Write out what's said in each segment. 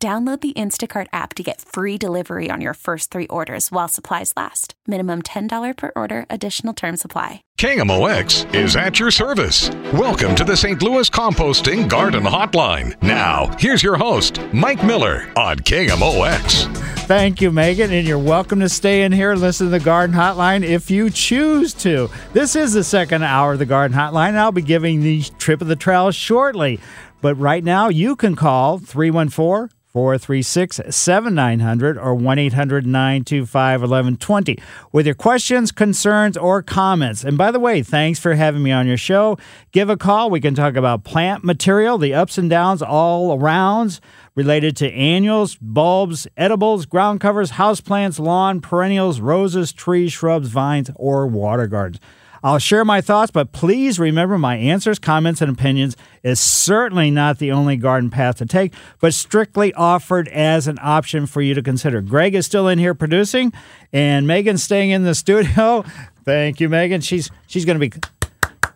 Download the Instacart app to get free delivery on your first three orders while supplies last. Minimum $10 per order, additional term supply. KMOX is at your service. Welcome to the St. Louis Composting Garden Hotline. Now, here's your host, Mike Miller on KMOX. Thank you, Megan, and you're welcome to stay in here and listen to the Garden Hotline if you choose to. This is the second hour of the Garden Hotline, and I'll be giving the trip of the trowel shortly. But right now, you can call 314 436 7900 or 1 800 925 1120 with your questions, concerns, or comments. And by the way, thanks for having me on your show. Give a call. We can talk about plant material, the ups and downs all around related to annuals, bulbs, edibles, ground covers, houseplants, lawn, perennials, roses, trees, shrubs, vines, or water gardens. I'll share my thoughts, but please remember my answers, comments, and opinions is certainly not the only garden path to take, but strictly offered as an option for you to consider. Greg is still in here producing, and Megan's staying in the studio. Thank you, Megan. She's she's going to be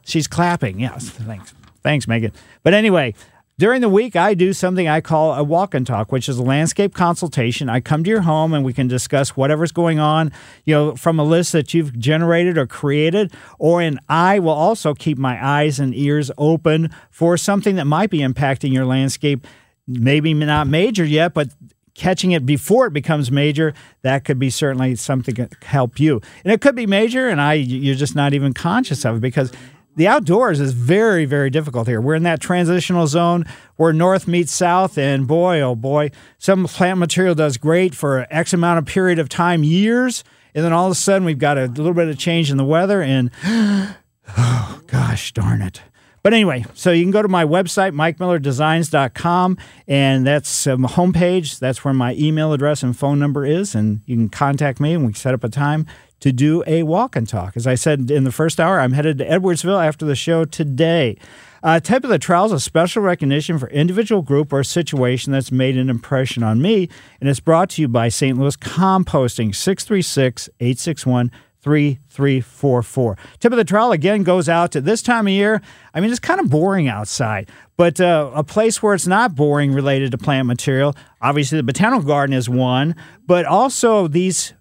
she's clapping. Yes, thanks, thanks, Megan. But anyway, during the week, I do something I call a walk and talk, which is a landscape consultation. I come to your home and we can discuss whatever's going on, you know, from a list that you've generated or created. Or, and I will also keep my eyes and ears open for something that might be impacting your landscape. Maybe not major yet, but catching it before it becomes major, that could be certainly something to help you. And it could be major, and I you're just not even conscious of it because the outdoors is very, very difficult here. We're in that transitional zone where north meets south, and boy, oh boy, some plant material does great for X amount of period of time, years, and then all of a sudden we've got a little bit of change in the weather, and oh gosh darn it. But anyway, so you can go to my website, mikemillerdesigns.com, and that's my homepage. That's where my email address and phone number is, and you can contact me, and we set up a time to do a walk and talk. As I said in the first hour, I'm headed to Edwardsville after the show today. Uh, type of the trowel is a special recognition for individual group or situation that's made an impression on me, and it's brought to you by St. Louis Composting, 636 861 3344. Tip of the trowel again goes out to this time of year. I mean, it's kind of boring outside, but uh, a place where it's not boring related to plant material. Obviously, the Botanical Garden is one, but also these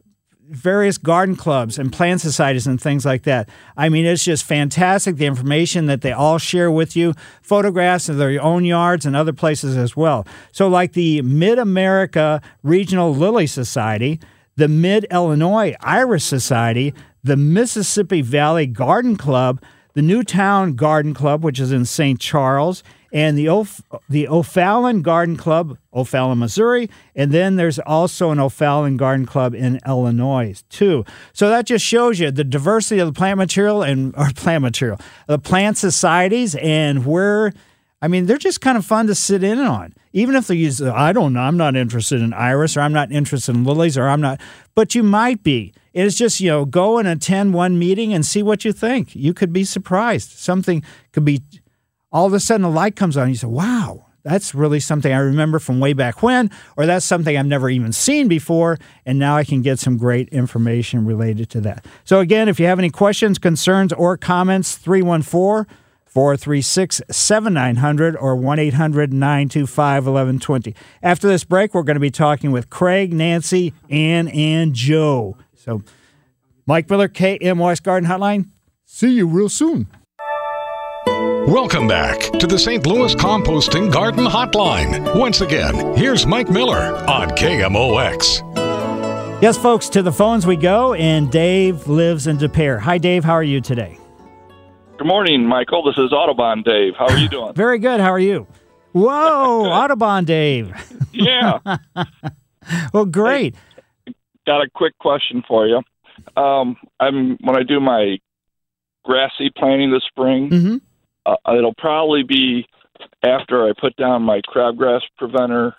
various garden clubs and plant societies and things like that. I mean, it's just fantastic the information that they all share with you, photographs of their own yards and other places as well. So, like the Mid America Regional Lily Society, the Mid Illinois Iris Society, the Mississippi Valley Garden Club, the Newtown Garden Club, which is in St. Charles, and the O'F- the O'Fallon Garden Club, O'Fallon, Missouri, and then there's also an O'Fallon Garden Club in Illinois too. So that just shows you the diversity of the plant material and or plant material, the plant societies, and where. I mean, they're just kind of fun to sit in on. Even if they use, I don't know, I'm not interested in iris, or I'm not interested in lilies, or I'm not, but you might be. It's just, you know, go and attend one meeting and see what you think. You could be surprised. Something could be all of a sudden a light comes on. And you say, wow, that's really something I remember from way back when, or that's something I've never even seen before. And now I can get some great information related to that. So, again, if you have any questions, concerns, or comments, 314 436 7900 or 1 800 925 1120. After this break, we're going to be talking with Craig, Nancy, Ann, and Joe. So, Mike Miller, KMOX Garden Hotline. See you real soon. Welcome back to the St. Louis Composting Garden Hotline. Once again, here's Mike Miller on KMOX. Yes, folks, to the phones we go, and Dave lives in Des Peres. Hi, Dave. How are you today? Good morning, Michael. This is Audubon Dave. How are you doing? Very good. How are you? Whoa, Audubon Dave. yeah. well, great. Hey, got a quick question for you. Um, I'm when I do my grassy planting this spring. Mm-hmm uh, it'll probably be after I put down my crabgrass preventer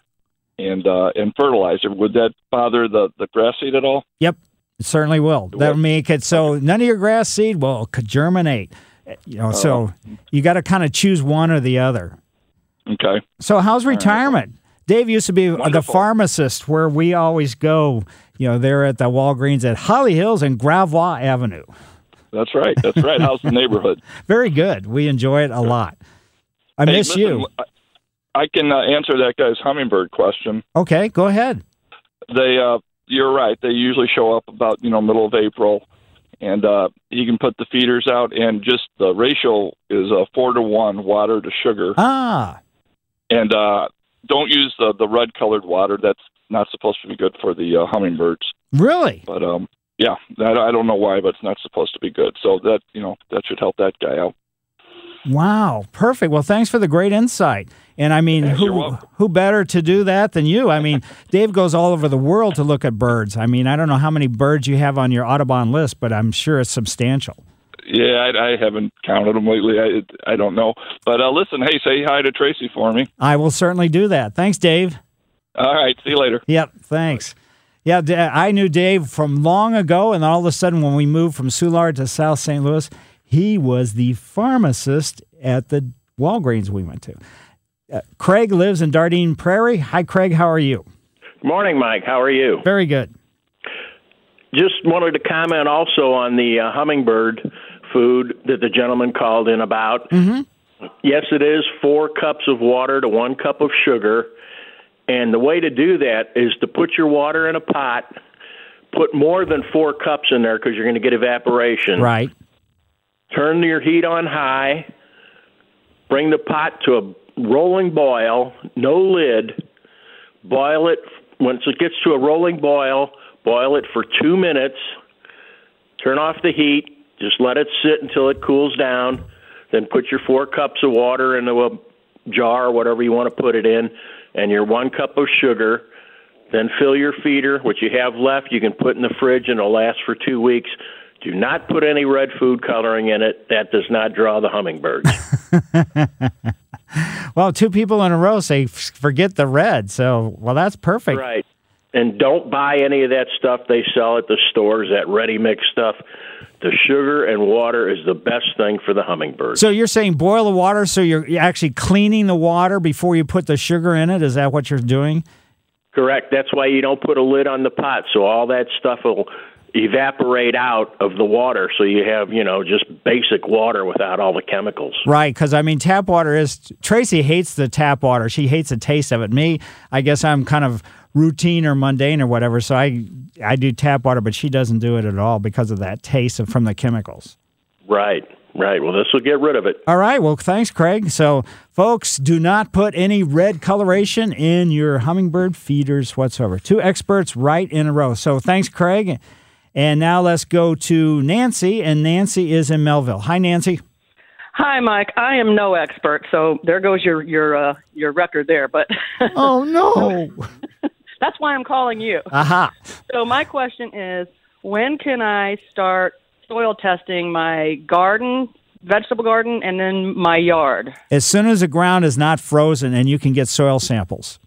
and uh, and fertilizer. Would that bother the the grass seed at all? Yep, it certainly will. That will make it so none of your grass seed will germinate. You know, so you got to kind of choose one or the other. Okay. So how's retirement? Dave used to be the pharmacist where we always go. You know, there at the Walgreens at Holly Hills and Gravois Avenue. That's right. That's right. How's the neighborhood? Very good. We enjoy it a lot. I Hey, miss listen, you. I- can uh, answer that guy's hummingbird question. Okay, go ahead. They, uh, you're right. They usually show up about you know middle of April, and uh, you can put the feeders out, and just the ratio is uh, four to one water to sugar, Ah, and uh, don't use the the red colored water. That's not supposed to be good for the uh, hummingbirds. really? But um, yeah, that, I don't know why, but it's not supposed to be good. So that you know that should help that guy out. Wow, perfect. Well, thanks for the great insight. And I mean, Yes, who who better to do that than you? I mean, Dave goes all over the world to look at birds. I mean, I don't know how many birds you have on your Audubon list, but I'm sure it's substantial. Yeah, I, I haven't counted them lately. I I don't know. But uh, listen, hey, say hi to Tracy for me. I will certainly do that. Thanks, Dave. All right, see you later. Yep, thanks. Yeah, I knew Dave from long ago, and all of a sudden, when we moved from Soulard to South St. Louis, he was the pharmacist at the Walgreens we went to. Uh, Craig lives in Dardenne Prairie. Hi, Craig. How are you? Good Morning, Mike. How are you? Very good. Just wanted to comment also on the uh, hummingbird food that the gentleman called in about. Mm-hmm. Yes, it is four cups of water to one cup of sugar. And the way to do that is to put your water in a pot, put more than four cups in there because you're going to get evaporation. Right. Turn your heat on high. Bring the pot to a rolling boil, no lid. Boil it. Once it gets to a rolling boil, boil it for two minutes. Turn off the heat. Just let it sit until it cools down. Then put your four cups of water into a jar, or whatever you want to put it in, and your one cup of sugar. Then fill your feeder. What you have left, you can put in the fridge, and it'll last for two weeks. Do not put any red food coloring in it. That does not draw the hummingbirds. Well, two people in a row say forget the red. So, well, that's perfect. right. And don't buy any of that stuff they sell at the stores, that ready mix stuff. The sugar and water is the best thing for the hummingbird. So you're saying boil the water so you're you're actually cleaning the water before you put the sugar in it? Is that what you're doing? Correct. That's why you don't put a lid on the pot, so all that stuff will evaporate out of the water. So you have, you know, just basic water without all the chemicals. Right, because I mean, tap water is. Tracy hates the tap water. She hates the taste of it. Me, I guess I'm kind of routine or mundane or whatever. So I I do tap water, but she doesn't do it at all because of that taste of, from the chemicals. Right. Right. Well, this will get rid of it. All right. Well, thanks, Craig. So, folks, do not put any red coloration in your hummingbird feeders whatsoever. Two experts right in a row. So, thanks, Craig. And now let's go to Nancy, and Nancy is in Melville. Hi, Nancy. Hi, Mike. I am no expert, so there goes your your uh, your record there. But Oh no! that's why I'm calling you. Aha! So my question is, when can I start soil testing my garden, vegetable garden, and then my yard? As soon as the ground is not frozen and you can get soil samples.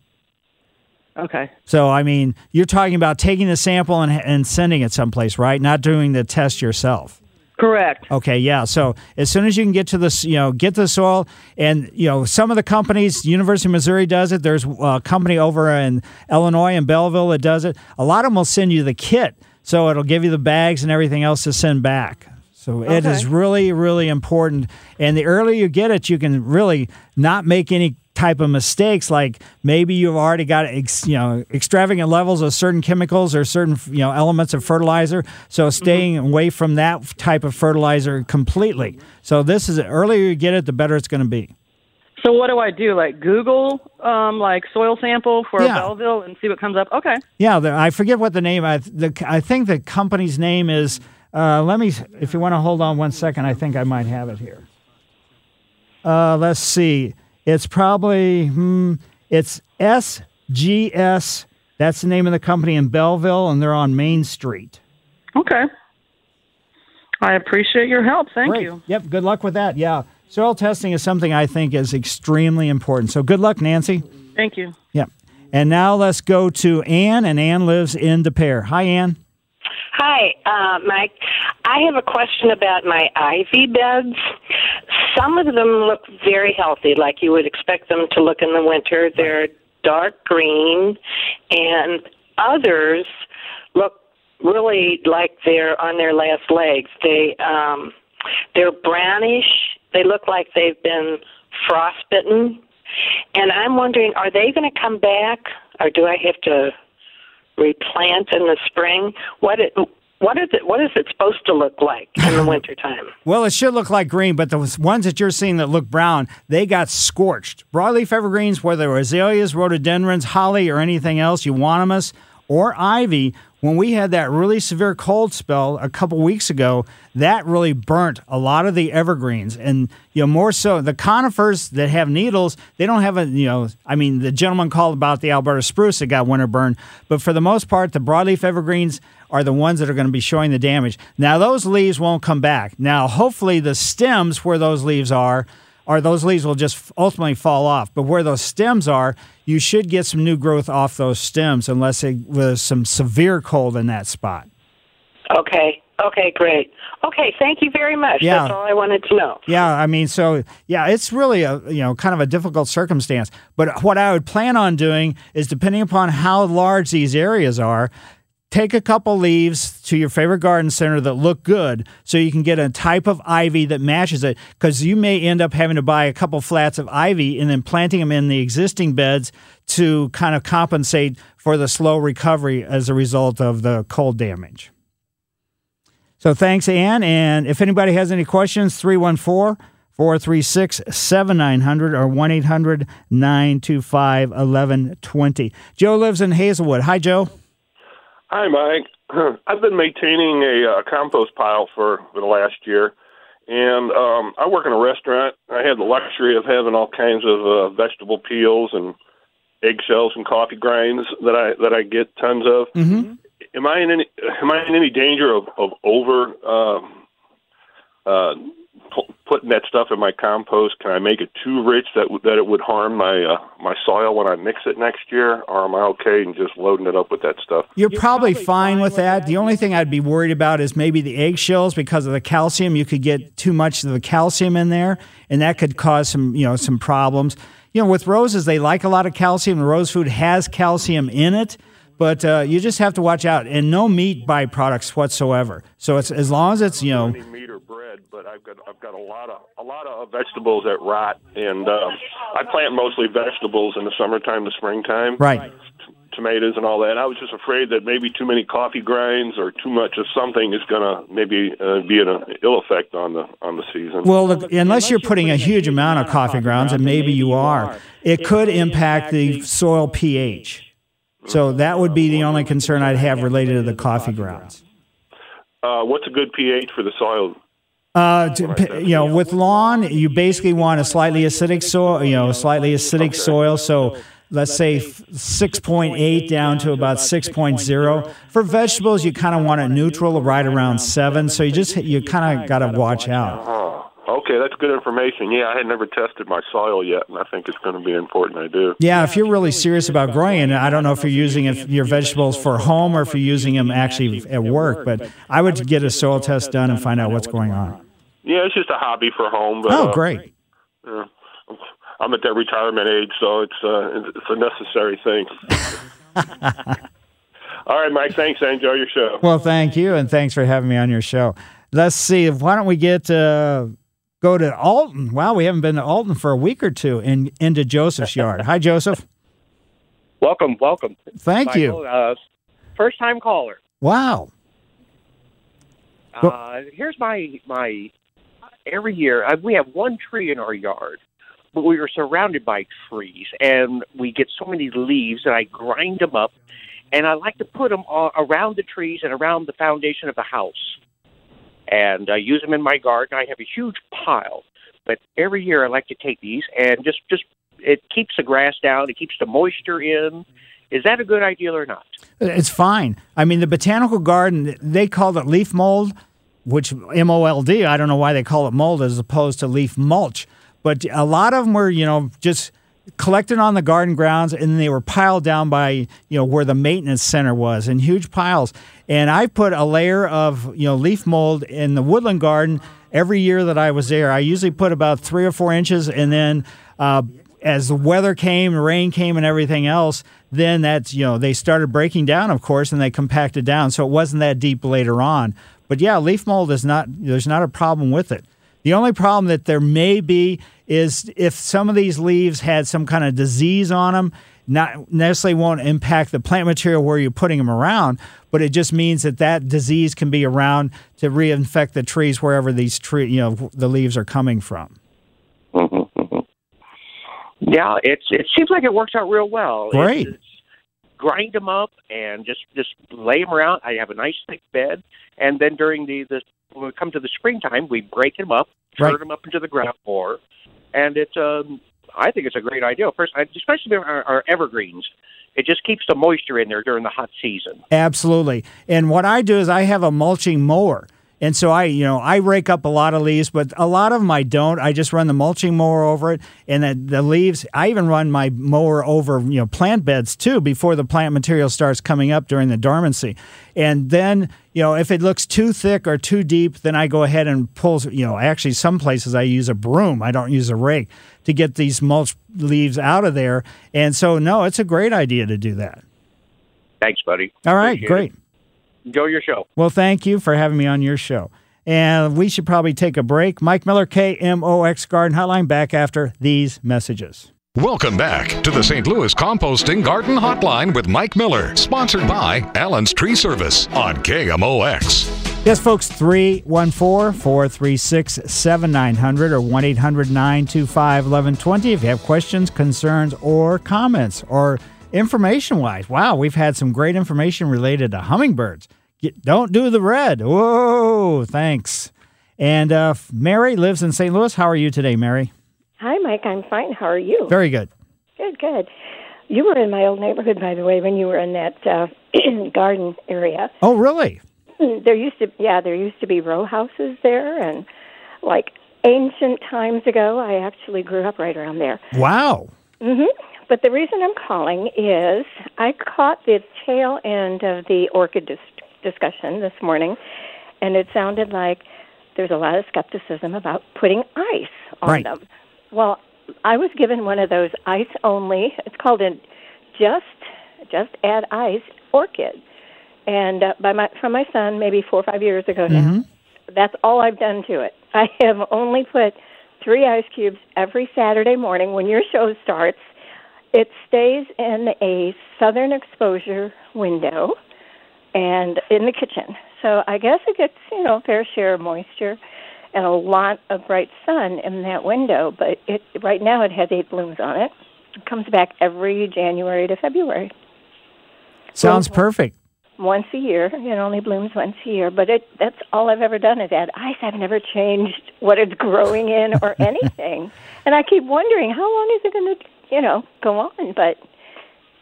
Okay. So, I mean, you're talking about taking the sample and, and sending it someplace, right? Not doing the test yourself. Correct. Okay, yeah. So as soon as you can get to this, you know, get the soil, and you know, some of the companies, University of Missouri does it. There's a company over in Illinois in Belleville that does it. A lot of them will send you the kit, so it'll give you the bags and everything else to send back. So it is really, really important. And the earlier you get it, you can really not make any type of mistakes. Like maybe you've already got ex, you know extravagant levels of certain chemicals or certain you know elements of fertilizer. So staying away from that type of fertilizer completely. So this is the earlier you get it, the better it's going to be. So what do I do? Like Google, um, like soil sample for Yeah. Belleville and see what comes up. Okay. Yeah, the, I forget what the name. I the I think the company's name is. Uh, let me, if you want to hold on one second, I think I might have it here. Uh, let's see. It's probably hmm, it's SGS. That's the name of the company in Belleville, and they're on Main Street. Okay. I appreciate your help. Thank Great. you. Yep. Good luck with that. Yeah, soil testing is something I think is extremely important. So good luck, Nancy. Thank you. Yep. And now let's go to Ann, and Ann lives in Des Peres. Hi, Ann. Hi, uh, Mike. I have a question about my ivy beds. Some of them look very healthy, like you would expect them to look in the winter. They're dark green, and others look really like they're on their last legs. They um, they're brownish. They look like they've been frostbitten, and I'm wondering, are they going to come back, or do I have to replant in the spring? What it, what is it? What is it supposed to look like in the wintertime? Well, it should look like green, but the ones that you're seeing that look brown, they got scorched. Broadleaf evergreens, whether azaleas, rhododendrons, holly, or anything else, euonymus, or ivy, when we had that really severe cold spell a couple weeks ago, that really burnt a lot of the evergreens, and you know more so the conifers that have needles. They don't have a you know. I mean, the gentleman called about the Alberta spruce that got winter burn, but for the most part, the broadleaf evergreens are the ones that are going to be showing the damage. Now those leaves won't come back. Now hopefully the stems where those leaves are or those leaves will just ultimately fall off. But where those stems are, you should get some new growth off those stems unless it was some severe cold in that spot. Okay. Okay, great. Okay, thank you very much. Yeah. That's all I wanted to know. Yeah, I mean, so yeah, it's really a you know kind of a difficult circumstance. But what I would plan on doing is, depending upon how large these areas are, take a couple leaves to your favorite garden center that look good so you can get a type of ivy that matches it because you may end up having to buy a couple flats of ivy and then planting them in the existing beds to kind of compensate for the slow recovery as a result of the cold damage. So thanks, Ann. And if anybody has any questions, 314 436 7900 or 1 800 925 1120. Joe lives in Hazelwood. Hi, Joe. Hi, Mike. I've been maintaining a uh, compost pile for, for the last year, and um, I work in a restaurant. I had the luxury of having all kinds of uh, vegetable peels and eggshells and coffee grinds that I that I get tons of. Mm-hmm. Am I in any am I in any danger of of over um, uh, putting that stuff in my compost? Can I make it too rich that that it would harm my uh, my soil when I mix it next year, or am I okay in just loading it up with that stuff? You're, probably, fine with that. The only thing I'd be worried about is maybe the eggshells because of the calcium. You could get too much of the calcium in there, and that could cause some, you know, some problems. You know, with roses, they like a lot of calcium. The rose food has calcium in it, but uh, you just have to watch out. And no meat byproducts whatsoever. So it's as long as it's, you know, meat or bread, but I've got I've got a lot of a lot of vegetables that rot, and um, I plant mostly vegetables in the summertime, the springtime, right. t- tomatoes and all that. I was just afraid that maybe too many coffee grinds or too much of something is going to maybe uh, be an ill effect on the on the season. Well, look, unless you're putting a huge amount of coffee grounds, and maybe you are, it could impact the soil pH. So that would be the only concern I'd have related to the coffee grounds. uh, what's a good pH for the soil? Uh, to, you know, with lawn, you basically want a slightly acidic soil. You know, slightly acidic soil. So let's say six point eight down to about 6.0. For vegetables, you kind of want it neutral, right around seven. So you just you kind of got to watch out. Okay, that's good information. Yeah, I had never tested my soil yet, and I think it's going to be important I do. Yeah, if you're really serious about growing it, I don't know if you're using your vegetables for home or if you're using them actually at work, but I would get a soil test done and find out what's going on. Yeah, it's just a hobby for home. But, Oh, uh, great. yeah. I'm at that retirement age, so it's uh, it's a necessary thing. All right, Mike. Thanks. I enjoy your show. Well, thank you, and thanks for having me on your show. Let's see. Why don't we get uh, go to Alton? Wow, we haven't been to Alton for a week or two, and into Joseph's yard. Hi, Joseph. Welcome, welcome. Thank you. Uh, first time caller. Wow. Uh, here's my my. Every year uh, we have one tree in our yard, but we are surrounded by trees, and we get so many leaves that I grind them up, and I like to put them all around the trees and around the foundation of the house, and I use them in my garden. I have a huge pile, but every year I like to take these and just just it keeps the grass down, it keeps the moisture in. Is that a good idea or not? It's fine. I mean, the botanical garden, they called it leaf mold, which M O L D. I don't know why they call it mold as opposed to leaf mulch. But a lot of them were, you know, just collected on the garden grounds and they were piled down by you know where the maintenance center was in huge piles. And i put a layer of you know leaf mold in the woodland garden every year that i was there. I usually put about three or four inches and then uh, as the weather came rain came and everything else then that's you know they started breaking down of course and they compacted down. So it wasn't that deep later on. But yeah leaf mold is not there's not a problem with it. The only problem that there may be is if some of these leaves had some kind of disease on them, not necessarily won't impact the plant material where you're putting them around, but it just means that that disease can be around to reinfect the trees wherever these tree, you know, the leaves are coming from. Mm-hmm, Yeah, it's it seems like it works out real well. Great. It's, it's grind them up and just just lay them around. I have a nice thick bed, and then during the the when we come to the springtime, we break them up, turn Right. them up into the ground floor, and it's um I think it's a great idea. First, especially our, our evergreens. It just keeps the moisture in there during the hot season. Absolutely. And what I do is I have a mulching mower. And so I, you know, I rake up a lot of leaves, but a lot of them I don't. I just run the mulching mower over it, and the, the leaves. I even run my mower over, you know, plant beds too before the plant material starts coming up during the dormancy. And then, you know, if it looks too thick or too deep, then I go ahead and pull. You know, actually, some places I use a broom. I don't use a rake to get these mulch leaves out of there. And so, no, it's a great idea to do that. Thanks, buddy. All right, Appreciate great. it. Enjoy your show. Well, thank you for having me on your show. And we should probably take a break. Mike Miller, KMOX Garden Hotline, back after these messages. Welcome back to the St. Louis Composting Garden Hotline with Mike Miller, sponsored by Allen's Tree Service on KMOX. Yes, folks, 314 436 7900 or 1 800 925 1120 if you have questions, concerns, or comments or information wise. Wow, we've had some great information related to hummingbirds. Get, don't do the red. Whoa, thanks. And uh, Mary lives in St. Louis. How are you today, Mary? Hi, Mike. I'm fine. How are you? Very good. Good, good. You were in my old neighborhood, by the way, when you were in that uh, garden area. Oh, really? There used to, yeah, there used to be row houses there, and like ancient times ago, I actually grew up right around there. Wow. hmm But the reason I'm calling is I caught the tail end of the orchid dis- discussion this morning, and it sounded like there's a lot of skepticism about putting ice on Right. them. Well, I was given one of those ice only. It's called a just just add ice orchid, and uh, by my from my son maybe four or five years ago now. That's all I've done to it. I have only put three ice cubes every Saturday morning when your show starts. It stays in a southern exposure window and in the kitchen. So I guess it gets, you know, a fair share of moisture and a lot of bright sun in that window. But it right now it has eight blooms on it. It comes back every January to February. Sounds perfect. Once a year. It only blooms once a year. But it that's all I've ever done is add ice. I've never changed what it's growing in or anything. and I keep wondering how long is it gonna you know, go on, but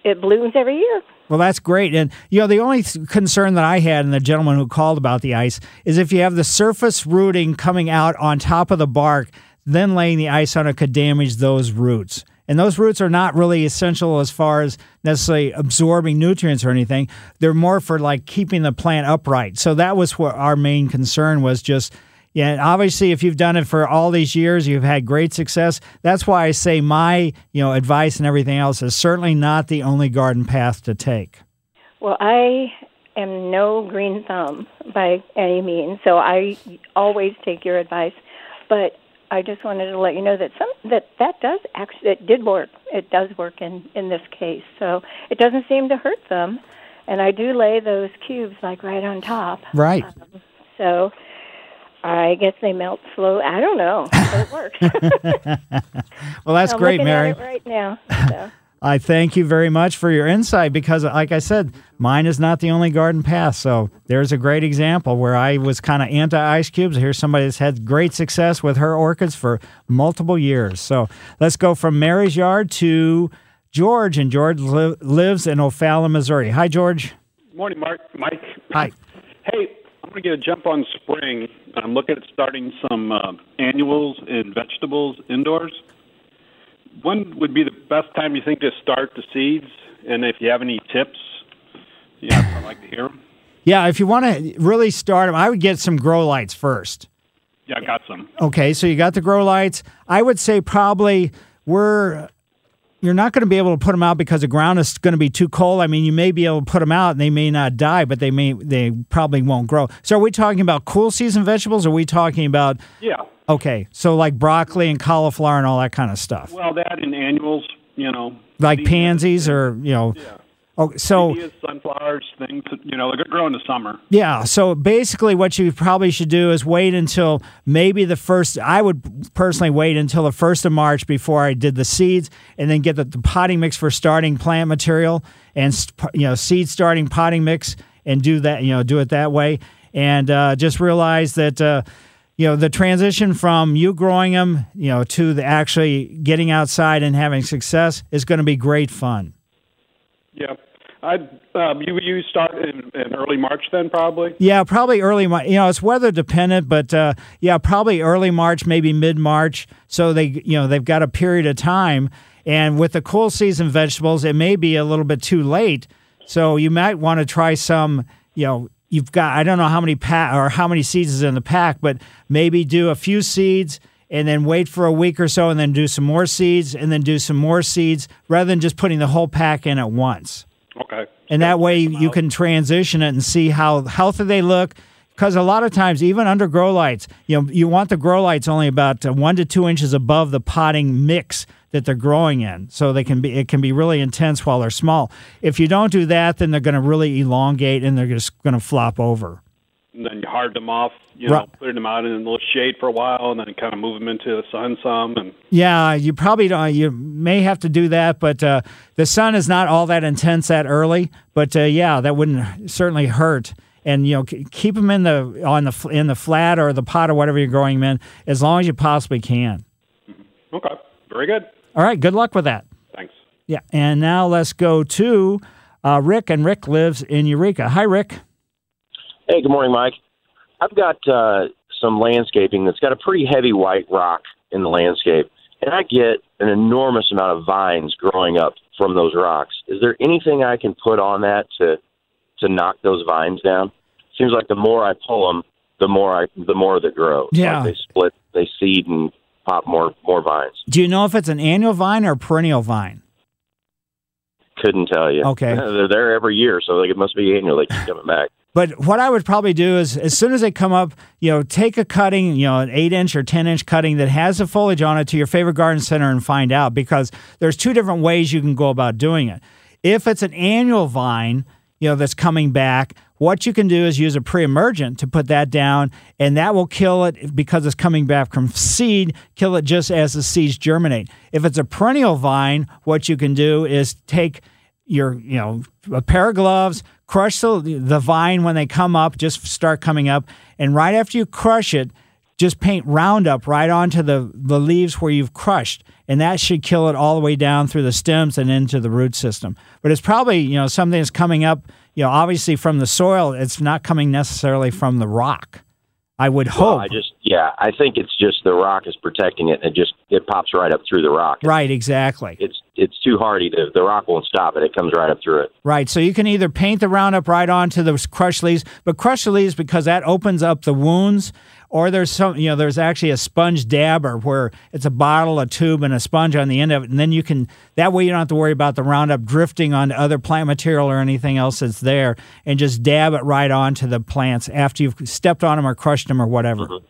it blooms every year. Well, that's great. And, you know, the only th- concern that I had and the gentleman who called about the ice is if you have the surface rooting coming out on top of the bark, then laying the ice on it could damage those roots. And those roots are not really essential as far as necessarily absorbing nutrients or anything. They're more for like keeping the plant upright. So that was what our main concern was just yeah, and obviously, if you've done it for all these years, you've had great success. That's why I say my, you know, advice and everything else is certainly not the only garden path to take. Well, I am no green thumb by any means, so I always take your advice. But I just wanted to let you know that some that that does actually it did work. It does work in in this case, so it doesn't seem to hurt them. And I do lay those cubes like right on top, Right. Um, so I guess they melt slow. I don't know, but it works. Well, that's I'm great, Mary. At it right now. So. I thank you very much for your insight because, like I said, mine is not the only garden path. So there's a great example where I was kind of anti ice cubes. Here's somebody that's had great success with her orchids for multiple years. So let's go from Mary's yard to George, and George li- lives in O'Fallon, Missouri. Hi, George. Good Morning, Mark. Mike. Hi. Hey, I'm going to get a jump on spring. I'm looking at starting some uh, annuals and vegetables indoors. when would be the best time you think to start the seeds? And if you have any tips, yeah, I'd like to hear them. Yeah, if you want to really start them, I would get some grow lights first. Yeah, I got some. Okay, so you got the grow lights. I would say probably we're you're not going to be able to put them out because the ground is going to be too cold. I mean, you may be able to put them out and they may not die, but they may they probably won't grow. So are we talking about cool season vegetables? Or are we talking about Yeah. okay, so like broccoli and cauliflower and all that kind of stuff, Well, that and annuals, you know. like pansies or you know. Oh, so Ideas, sunflowers, things, you know, they grow in the summer. Yeah. So basically, what you probably should do is wait until maybe the first. I would personally wait until the first of March before I did the seeds, and then get the, the potting mix for starting plant material and you know seed starting potting mix, and do that. You know, do it that way, and uh, just realize that. Uh, you know the transition from you growing them, you know, to the actually getting outside and having success is going to be great fun. Yeah. I'd, um, you you start in, in early March then, probably? Yeah, probably early. Mar- You know, it's weather dependent, but uh, yeah, probably early March, maybe mid March. So they, you know, they've got a period of time. And with the cool season vegetables, it may be a little bit too late. So you might want to try some. You know, you've got I don't know how many pack or how many seeds is in the pack, but maybe do a few seeds and then wait for a week or so, and then do some more seeds, and then do some more seeds, rather than just putting the whole pack in at once. Okay. And that way you can transition it and see how healthy they look. Because a lot of times, even under grow lights, you know, you want the grow lights only about uh, one to two inches above the potting mix that they're growing in, so they can be it can be really intense while they're small. If you don't do that, then they're going to really elongate and they're just going to flop over. And then you hard them off, you Right. know, put them out in a little shade for a while, and then kind of move them into the sun some. And Yeah, you probably don't. You may have to do that, but uh, the sun is not all that intense that early. But uh, yeah, that wouldn't certainly hurt. And you know, keep them in the on the in the flat or the pot or whatever you're growing them in as long as you possibly can. okay, very good. All right, good luck with that. Thanks. Yeah, and now let's go to uh, Rick, and Rick lives in Eureka. Hi, Rick. Hey, good morning, Mike. I've got uh, some landscaping that's got a pretty heavy white rock in the landscape, and I get an enormous amount of vines growing up from those rocks. Is there anything I can put on that to to knock those vines down? Seems like the more I pull them, the more I the more they grow. Yeah. like they split, they seed and pop more more vines. Do you know if it's an annual vine or a perennial vine? Couldn't tell you. Okay. they're there every year, so like it must be annual. They keep coming back. But what I would probably do is, as soon as they come up, you know, take a cutting, you know, an eight inch or 10 inch cutting that has the foliage on it to your favorite garden center and find out because there's two different ways you can go about doing it. If it's an annual vine, you know, that's coming back, what you can do is use a pre emergent to put that down, and that will kill it because it's coming back from seed, kill it just as the seeds germinate. If it's a perennial vine, what you can do is take your you know a pair of gloves crush the, the vine when they come up just start coming up. And right after you crush it just paint roundup right onto the, the leaves where you've crushed. And that should kill it all the way down through the stems and into the root system. But it's probably you know something that's coming up you know obviously from the soil. It's not coming necessarily from the rock i would Well, hope. I just yeah, I think it's just the rock is protecting it, and it just it pops right up through the rock. right exactly. It's it's too hardy to the rock won't stop it. It comes right up through it. Right. So you can either paint the Roundup right onto the crushed leaves, but crush the leaves because that opens up the wounds. Or there's some, you know, there's actually a sponge dabber where it's a bottle, a tube, and a sponge on the end of it. And then you can, that way you don't have to worry about the Roundup drifting onto other plant material or anything else that's there and just dab it right onto the plants after you've stepped on them or crushed them or whatever. Mm-hmm.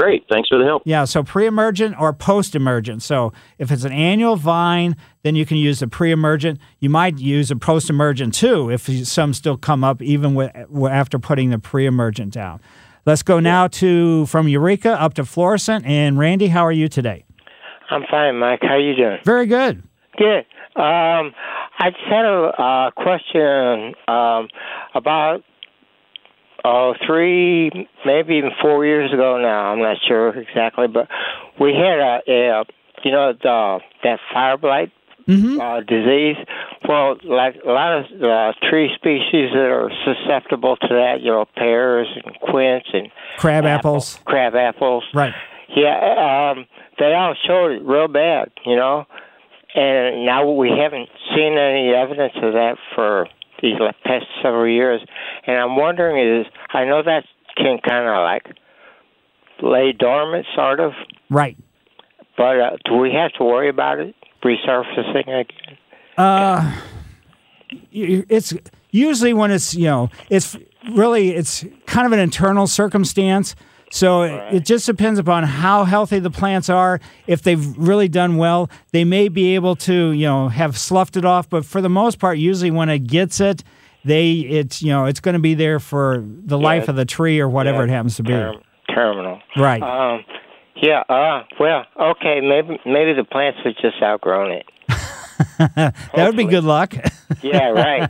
Great, thanks for the help. Yeah, so pre-emergent or post-emergent. So if it's an annual vine, then you can use a pre-emergent. You might use a post-emergent too if some still come up even with, after putting the pre-emergent down. Let's go now to from Eureka up to Florissant. And Randy, how are you today? I'm fine, Mike. How are you doing? Very good. Good. Um, I just had a uh, question um, about oh three, maybe even four years ago now. I'm not sure exactly, but we had a, a you know the, that fire blight uh, disease. Well, like a lot of uh, tree species that are susceptible to that, you know, pears and quince and Crab apples. crab apples. Right. Yeah, um, they all showed it real bad, you know, and now we haven't seen any evidence of that for these past several years. And I'm wondering is I know that can kind of like lay dormant, sort of, Right. but uh, do we have to worry about it resurfacing again? Uh, it's usually when it's you know it's really it's kind of an internal circumstance. So it- it just depends upon how healthy the plants are. If they've really done well, they may be able to you know have sloughed it off. But for the most part, usually when it gets it, they it's you know it's going to be there for the Yeah, life of the tree or whatever yeah, it happens to be. term- terminal. Right. Um, yeah. Uh, well, okay. Maybe maybe the plants have just outgrown it. that would be good luck. Yeah. Right.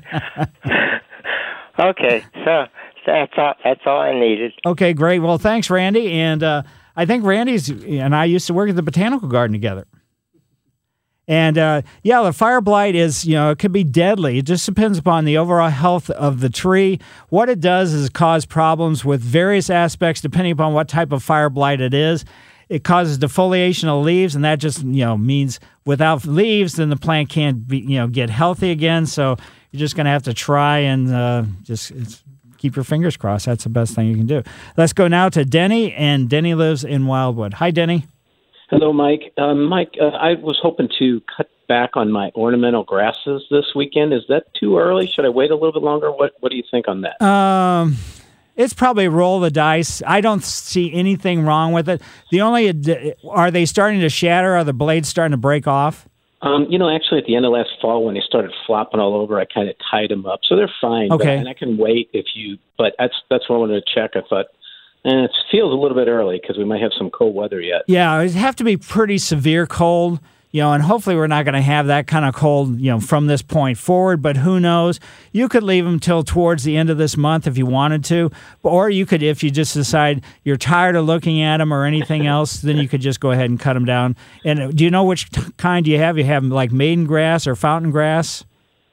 okay. So that's all. That's all I needed. Okay, great. Well, thanks, Randy. And uh, I think Randy's and I used to work at the botanical garden together. And uh, yeah, the fire blight is, you know, it could be deadly. It just depends upon the overall health of the tree. What it does is cause problems with various aspects depending upon what type of fire blight it is. It causes defoliation of leaves, and that just, you know, means without leaves, then the plant can't be, you know, get healthy again. So you're just going to have to try and uh, just it's, keep your fingers crossed. That's the best thing you can do. Let's go now to Denny, and Denny lives in Wildwood. Hi, Denny. Hello, Mike. Um, Mike, uh, I was hoping to cut back on my ornamental grasses this weekend. Is that too early? Should I wait a little bit longer? What What do you think on that? Um, it's probably roll the dice. I don't see anything wrong with it. The only are they starting to shatter? Are the blades starting to break off? Um, you know, actually, at the end of last fall, when they started flopping all over, I kind of tied them up, so they're fine. but- Okay. and I can wait if you. But that's that's what I wanted to check. I thought, eh, it feels a little bit early because we might have some cold weather yet. Yeah, it'd have to be pretty severe cold, you know, and hopefully we're not going to have that kind of cold, you know, from this point forward. But who knows? You could leave them till towards the end of this month if you wanted to, or you could, if you just decide you're tired of looking at them or anything else, then you could just go ahead and cut them down. And uh, do you know which kind do you have? You have like maiden grass or fountain grass?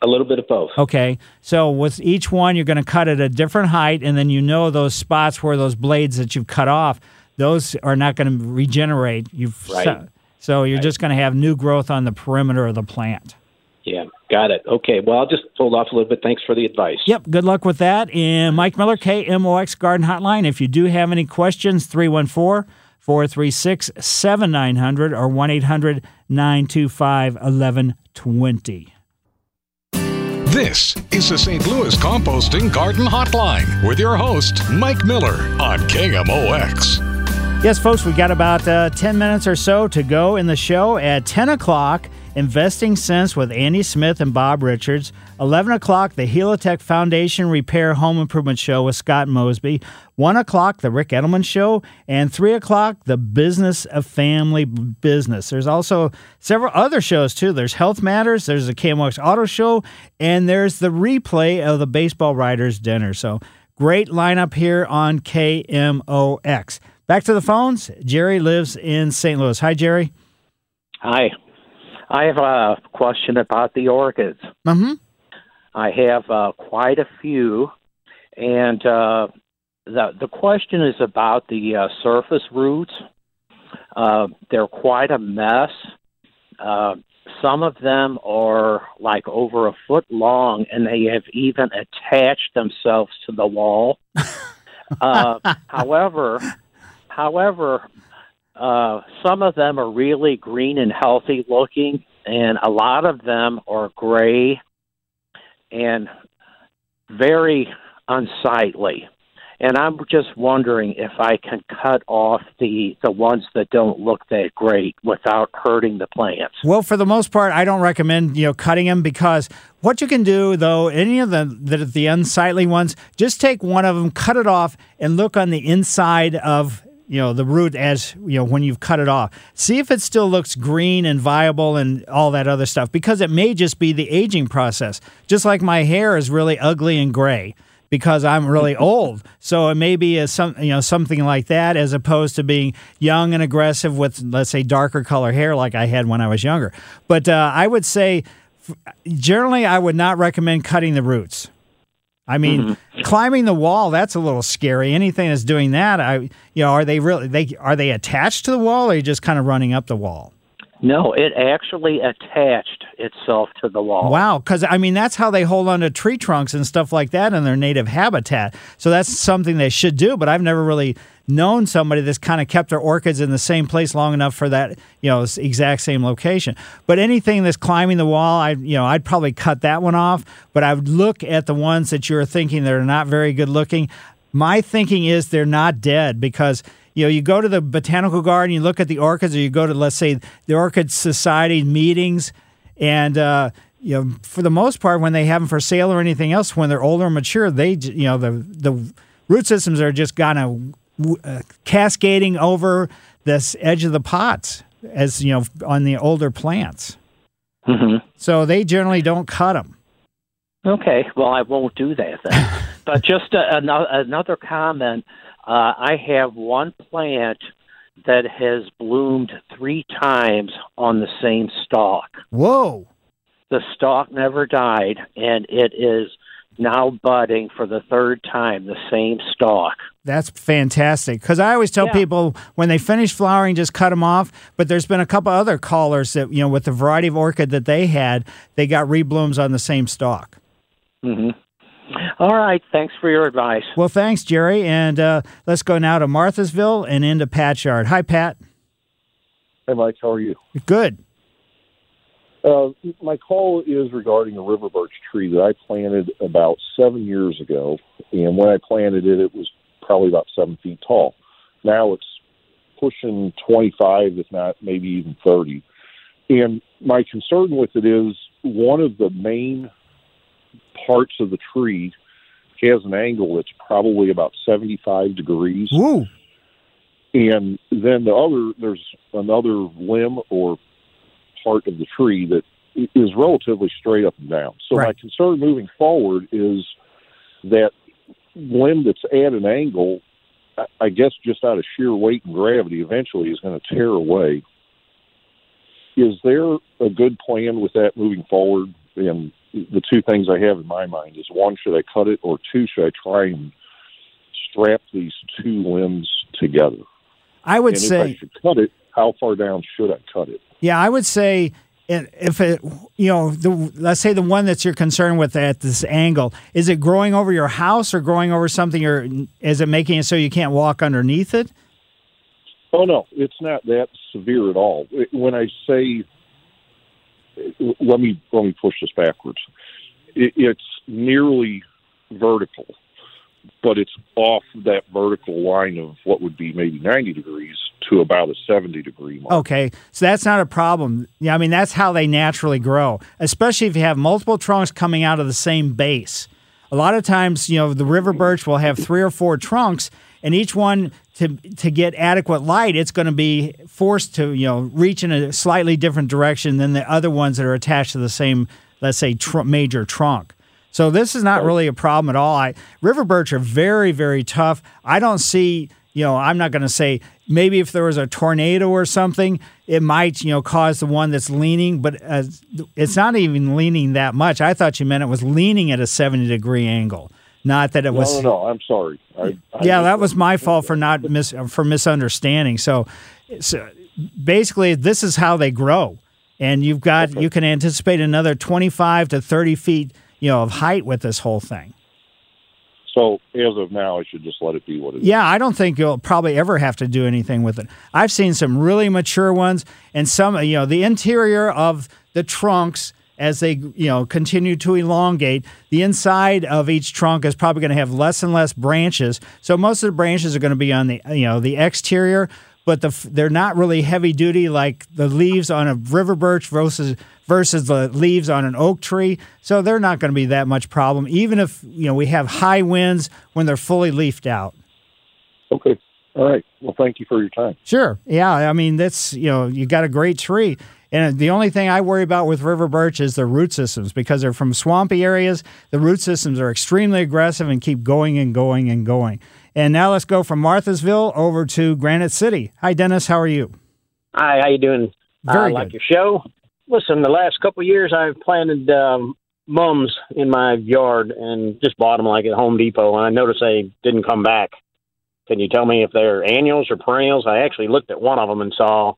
A little bit of both. Okay. So with each one, you're going to cut at a different height, and then you know those spots where those blades that you've cut off, those are not going to regenerate. You've Right. So you're just going to have new growth on the perimeter of the plant. Yeah, got it. Okay, well, I'll just hold off a little bit. Thanks for the advice. Yep. Good luck with that. And Mike Miller, KMOX Garden Hotline. If you do have any questions, 314 436 7900 or 1 800 925 1120. This is the St. Louis Composting Garden Hotline with your host, Mike Miller on KMOX. Yes, folks, we got about uh, 10 minutes or so to go in the show. At 10 o'clock, Investing Sense with Andy Smith and Bob Richards. 11 o'clock, the Helitech Foundation Repair Home Improvement Show with Scott Mosby. 1 o'clock, the Ric Edelman Show. And 3 o'clock, the Business of Family Business. There's also several other shows, too. There's Health Matters, there's the KMOX Auto Show, and there's the replay of the Baseball Writers Dinner. So great lineup here on KMOX. Back to the phones. Jerry lives in St. Louis. Hi, Jerry. Hi. I have a question about the orchids. Mm-hmm. I have uh, quite a few, and uh, the the question is about the uh, surface roots. Uh, they're quite a mess. Uh, some of them are like over a foot long, and they have even attached themselves to the wall. uh, however, however, uh, some of them are really green and healthy looking, and a lot of them are gray and very unsightly. And I'm just wondering if I can cut off the the ones that don't look that great without hurting the plants. Well, for the most part, I don't recommend you know cutting them because what you can do though, any of the the, the unsightly ones, just take one of them, cut it off, and look on the inside of you know the root as you know when you've cut it off. See if it still looks green and viable and all that other stuff because it may just be the aging process. Just like my hair is really ugly and gray because I'm really old. So it may be a some you know something like that as opposed to being young and aggressive with let's say darker color hair like I had when I was younger. But uh, I would say generally I would not recommend cutting the roots. I mean, Mm-hmm. climbing the wall, that's a little scary. Anything that's doing that, I you know, are they really they are they attached to the wall or are you just kind of running up the wall? No, it actually attached itself to the wall. Wow, because I mean that's how they hold on to tree trunks and stuff like that in their native habitat. So that's something they should do. But I've never really known somebody that's kind of kept their orchids in the same place long enough for that you know exact same location. But anything that's climbing the wall, I you know I'd probably cut that one off. But I would look at the ones that you're thinking that are not very good looking. My thinking is they're not dead because you know, you go to the botanical garden, you look at the orchids, or you go to, let's say, the Orchid Society meetings, and uh, you know, for the most part, when they have them for sale or anything else, when they're older and mature, they, you know, the the root systems are just kind of uh, cascading over this edge of the pots, as you know, on the older plants. hmm So they generally don't cut them. Okay, well, I won't do that then. but just a, ano- another comment. Uh, I have one plant that has bloomed three times on the same stalk. Whoa! The stalk never died, and it is now budding for the third time, the same stalk. That's fantastic. Because I always tell Yeah. people when they finish flowering, just cut them off. But there's been a couple other callers that, you know, with the variety of orchid that they had, they got reblooms on the same stalk. hmm All right, thanks for your advice. Well, thanks, Jerry. And uh, let's go now to Marthasville and into Patchard. Hi, Pat. Hey, Mike, how are you? Good. Uh, my call is regarding a river birch tree that I planted about seven years ago. And when I planted it, it was probably about seven feet tall. Now it's pushing 25, if not maybe even 30. And my concern with it is one of the main parts of the tree has an angle that's probably about 75 degrees. Woo. And then the other, there's another limb or part of the tree that is relatively straight up and down. So my concern moving forward is that limb that's at an angle, I guess just out of sheer weight and gravity, eventually is going to tear away. Is there a good plan with that moving forward? And the two things I have in my mind is one, should I cut it, or two, should I try and strap these two limbs together? I would and if say, I should cut it, how far down should I cut it? yeah, I would say if it, you know, the, let's say the one that you're concerned with at this angle, is it growing over your house or growing over something, or is it making it so you can't walk underneath it? Oh no, it's not that severe at all. When I say, let me let me push this backwards. It, it's nearly vertical, but it's off that vertical line of what would be maybe ninety degrees to about a seventy degree mark. Okay, so that's not a problem. Yeah, I mean that's how they naturally grow, especially if you have multiple trunks coming out of the same base. A lot of times, you know, the river birch will have three or four trunks, and each one to to get adequate light, it's going to be forced to you know reach in a slightly different direction than the other ones that are attached to the same, let's say, tr- major trunk. So this is not really a problem at all. I, river birch are very, very tough. I don't see, you know, I'm not going to say maybe if there was a tornado or something, it might, you know, cause the one that's leaning, but uh, it's not even leaning that much. I thought you meant it was leaning at a 70 degree angle, not that it no, was. no, no. I'm sorry. I, I yeah, that was my fault for not mis- for misunderstanding. So, so basically, this is how they grow, and you've got you can anticipate another 25 to 30 feet, you know, of height with this whole thing. So as of now, I should just let it be what it is. Yeah, I don't think you'll probably ever have to do anything with it. I've seen some really mature ones, and some, you know, the interior of the trunks as they, you know, continue to elongate, the inside of each trunk is probably going to have less and less branches. So most of the branches are going to be on the, you know, the exterior, but the they're not really heavy duty like the leaves on a river birch versus versus the leaves on an oak tree. So they're not going to be that much problem, even if you know we have high winds when they're fully leafed out. Okay. All right. Well, thank you for your time. Sure. Yeah. I mean, that's, you know, you got a great tree. And the only thing I worry about with river birch is the root systems because they're from swampy areas. The root systems are extremely aggressive and keep going and going and going. And now let's go from Marthasville over to Granite City. Hi, Dennis. How are you? Hi, how you doing? Very I like your show. Listen, the last couple of years I've planted um, mums in my yard and just bought them like at Home Depot, and I noticed they didn't come back. Can you tell me if they're annuals or perennials? I actually looked at one of them and saw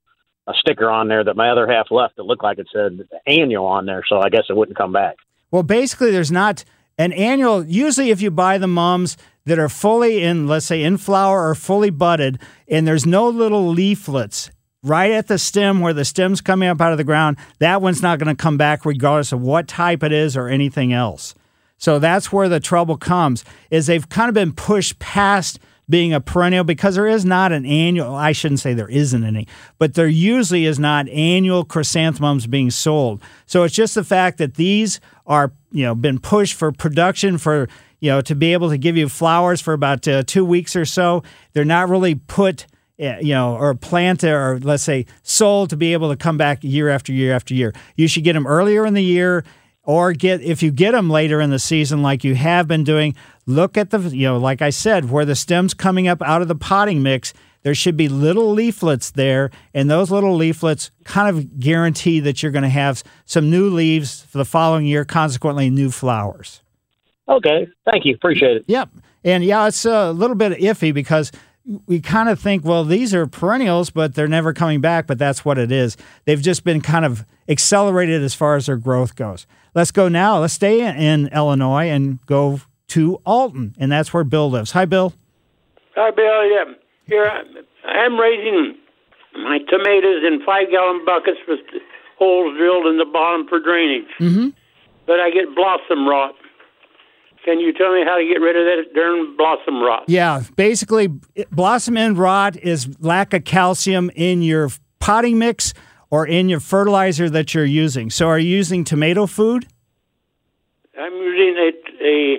a sticker on there that my other half left that looked like it said annual on there, so I guess it wouldn't come back. Well, basically, there's not an annual. Usually, if you buy the mums that are fully in, let's say, in flower or fully budded, and there's no little leaflets right at the stem where the stem's coming up out of the ground, that one's not going to come back regardless of what type it is or anything else. So that's where the trouble comes is they've kind of been pushed past being a perennial because there is not an annual I shouldn't say there isn't any, but there usually is not annual chrysanthemums being sold. So it's just the fact that these are, you know, been pushed for production for you know, to be able to give you flowers for about uh, two weeks or so. They're not really put you know, or planted or let's say sold to be able to come back year after year after year. You should get them earlier in the year or get if you get them later in the season like you have been doing, look at the you know, like I said, where the stem's coming up out of the potting mix, there should be little leaflets there and those little leaflets kind of guarantee that you're going to have some new leaves for the following year, consequently new flowers. Okay, thank you. Appreciate it. Yep. And yeah, it's a little bit iffy because we kind of think, well, these are perennials, but they're never coming back. But that's what it is. They've just been kind of accelerated as far as their growth goes. Let's go now. Let's stay in Illinois and go to Alton, and that's where Bill lives. Hi, Bill. Hi, Bill. Yeah, here I'm raising my tomatoes in five gallon buckets with holes drilled in the bottom for drainage. Mm-hmm. But I get blossom rot. Can you tell me how to get rid of that darn blossom rot? Yeah, basically, blossom end rot is lack of calcium in your potting mix or in your fertilizer that you're using. So, are you using tomato food? I'm using a a,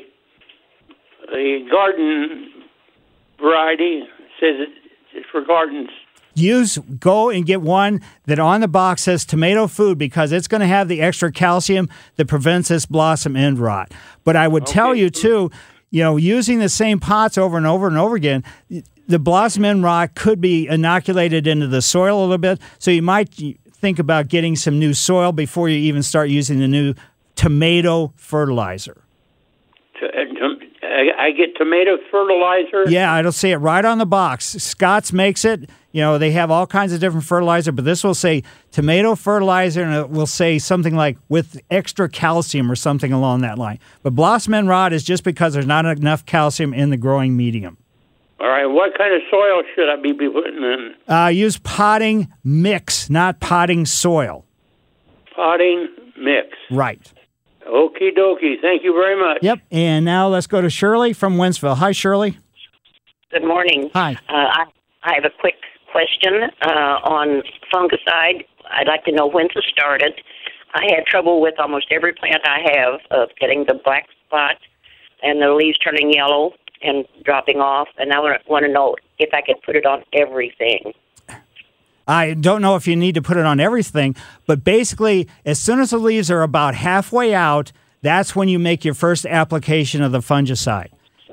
a garden variety. It says it's for gardens use go and get one that on the box says tomato food because it's going to have the extra calcium that prevents this blossom end rot. But I would okay. tell you too, you know, using the same pots over and over and over again, the blossom end rot could be inoculated into the soil a little bit. So you might think about getting some new soil before you even start using the new tomato fertilizer. I get tomato fertilizer. Yeah, it'll say it right on the box. Scotts makes it. You know, they have all kinds of different fertilizer, but this will say tomato fertilizer and it will say something like with extra calcium or something along that line. But blossom end rot is just because there's not enough calcium in the growing medium. All right, what kind of soil should I be putting in? Uh, use potting mix, not potting soil. Potting mix. Right. Okie dokie. Thank you very much. Yep. And now let's go to Shirley from Wentzville. Hi, Shirley. Good morning. Hi. Uh, I, I have a quick question uh, on fungicide. I'd like to know when to start it. I had trouble with almost every plant I have of getting the black spot and the leaves turning yellow and dropping off. And I want to know if I could put it on everything. I don't know if you need to put it on everything, but basically, as soon as the leaves are about halfway out, that's when you make your first application of the fungicide.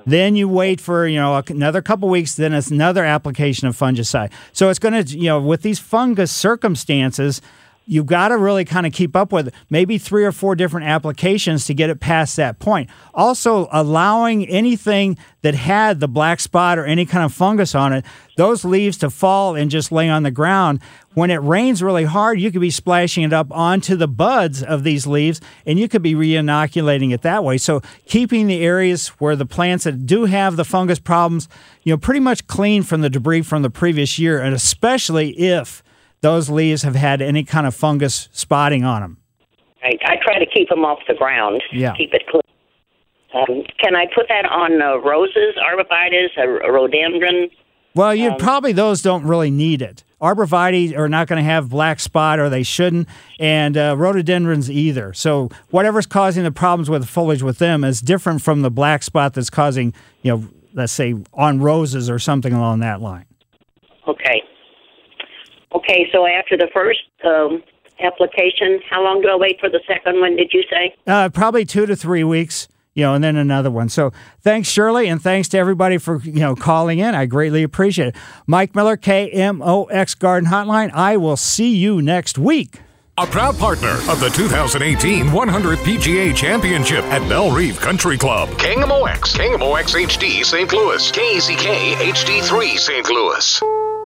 Then you wait for you know another couple weeks. Then it's another application of fungicide. So it's going to you know with these fungus circumstances, you've got to really kind of keep up with maybe three or four different applications to get it past that point. Also, allowing anything that had the black spot or any kind of fungus on it, those leaves to fall and just lay on the ground. When it rains really hard, you could be splashing it up onto the buds of these leaves and you could be re-inoculating it that way. So keeping the areas where the plants that do have the fungus problems, you know, pretty much clean from the debris from the previous year, and especially if those leaves have had any kind of fungus spotting on them. I, I try to keep them off the ground. Yeah. Keep it clean. Um, can I put that on uh, roses, arborvitaes, a, a rhododendron? Well, you um, probably those don't really need it. Arborvitae are not going to have black spot, or they shouldn't, and uh, rhododendrons either. So whatever's causing the problems with the foliage with them is different from the black spot that's causing, you know, let's say on roses or something along that line. Okay. Okay, so after the first um, application, how long do I wait for the second one? Did you say? Uh, probably two to three weeks. You know, and then another one. So thanks, Shirley, and thanks to everybody for you know calling in. I greatly appreciate it. Mike Miller, KMOX Garden Hotline. I will see you next week. a proud partner of the 2018 100th PGA Championship at Bellerive Country Club. KMOX, KMOX HD St. Louis, KZK HD3 St. Louis.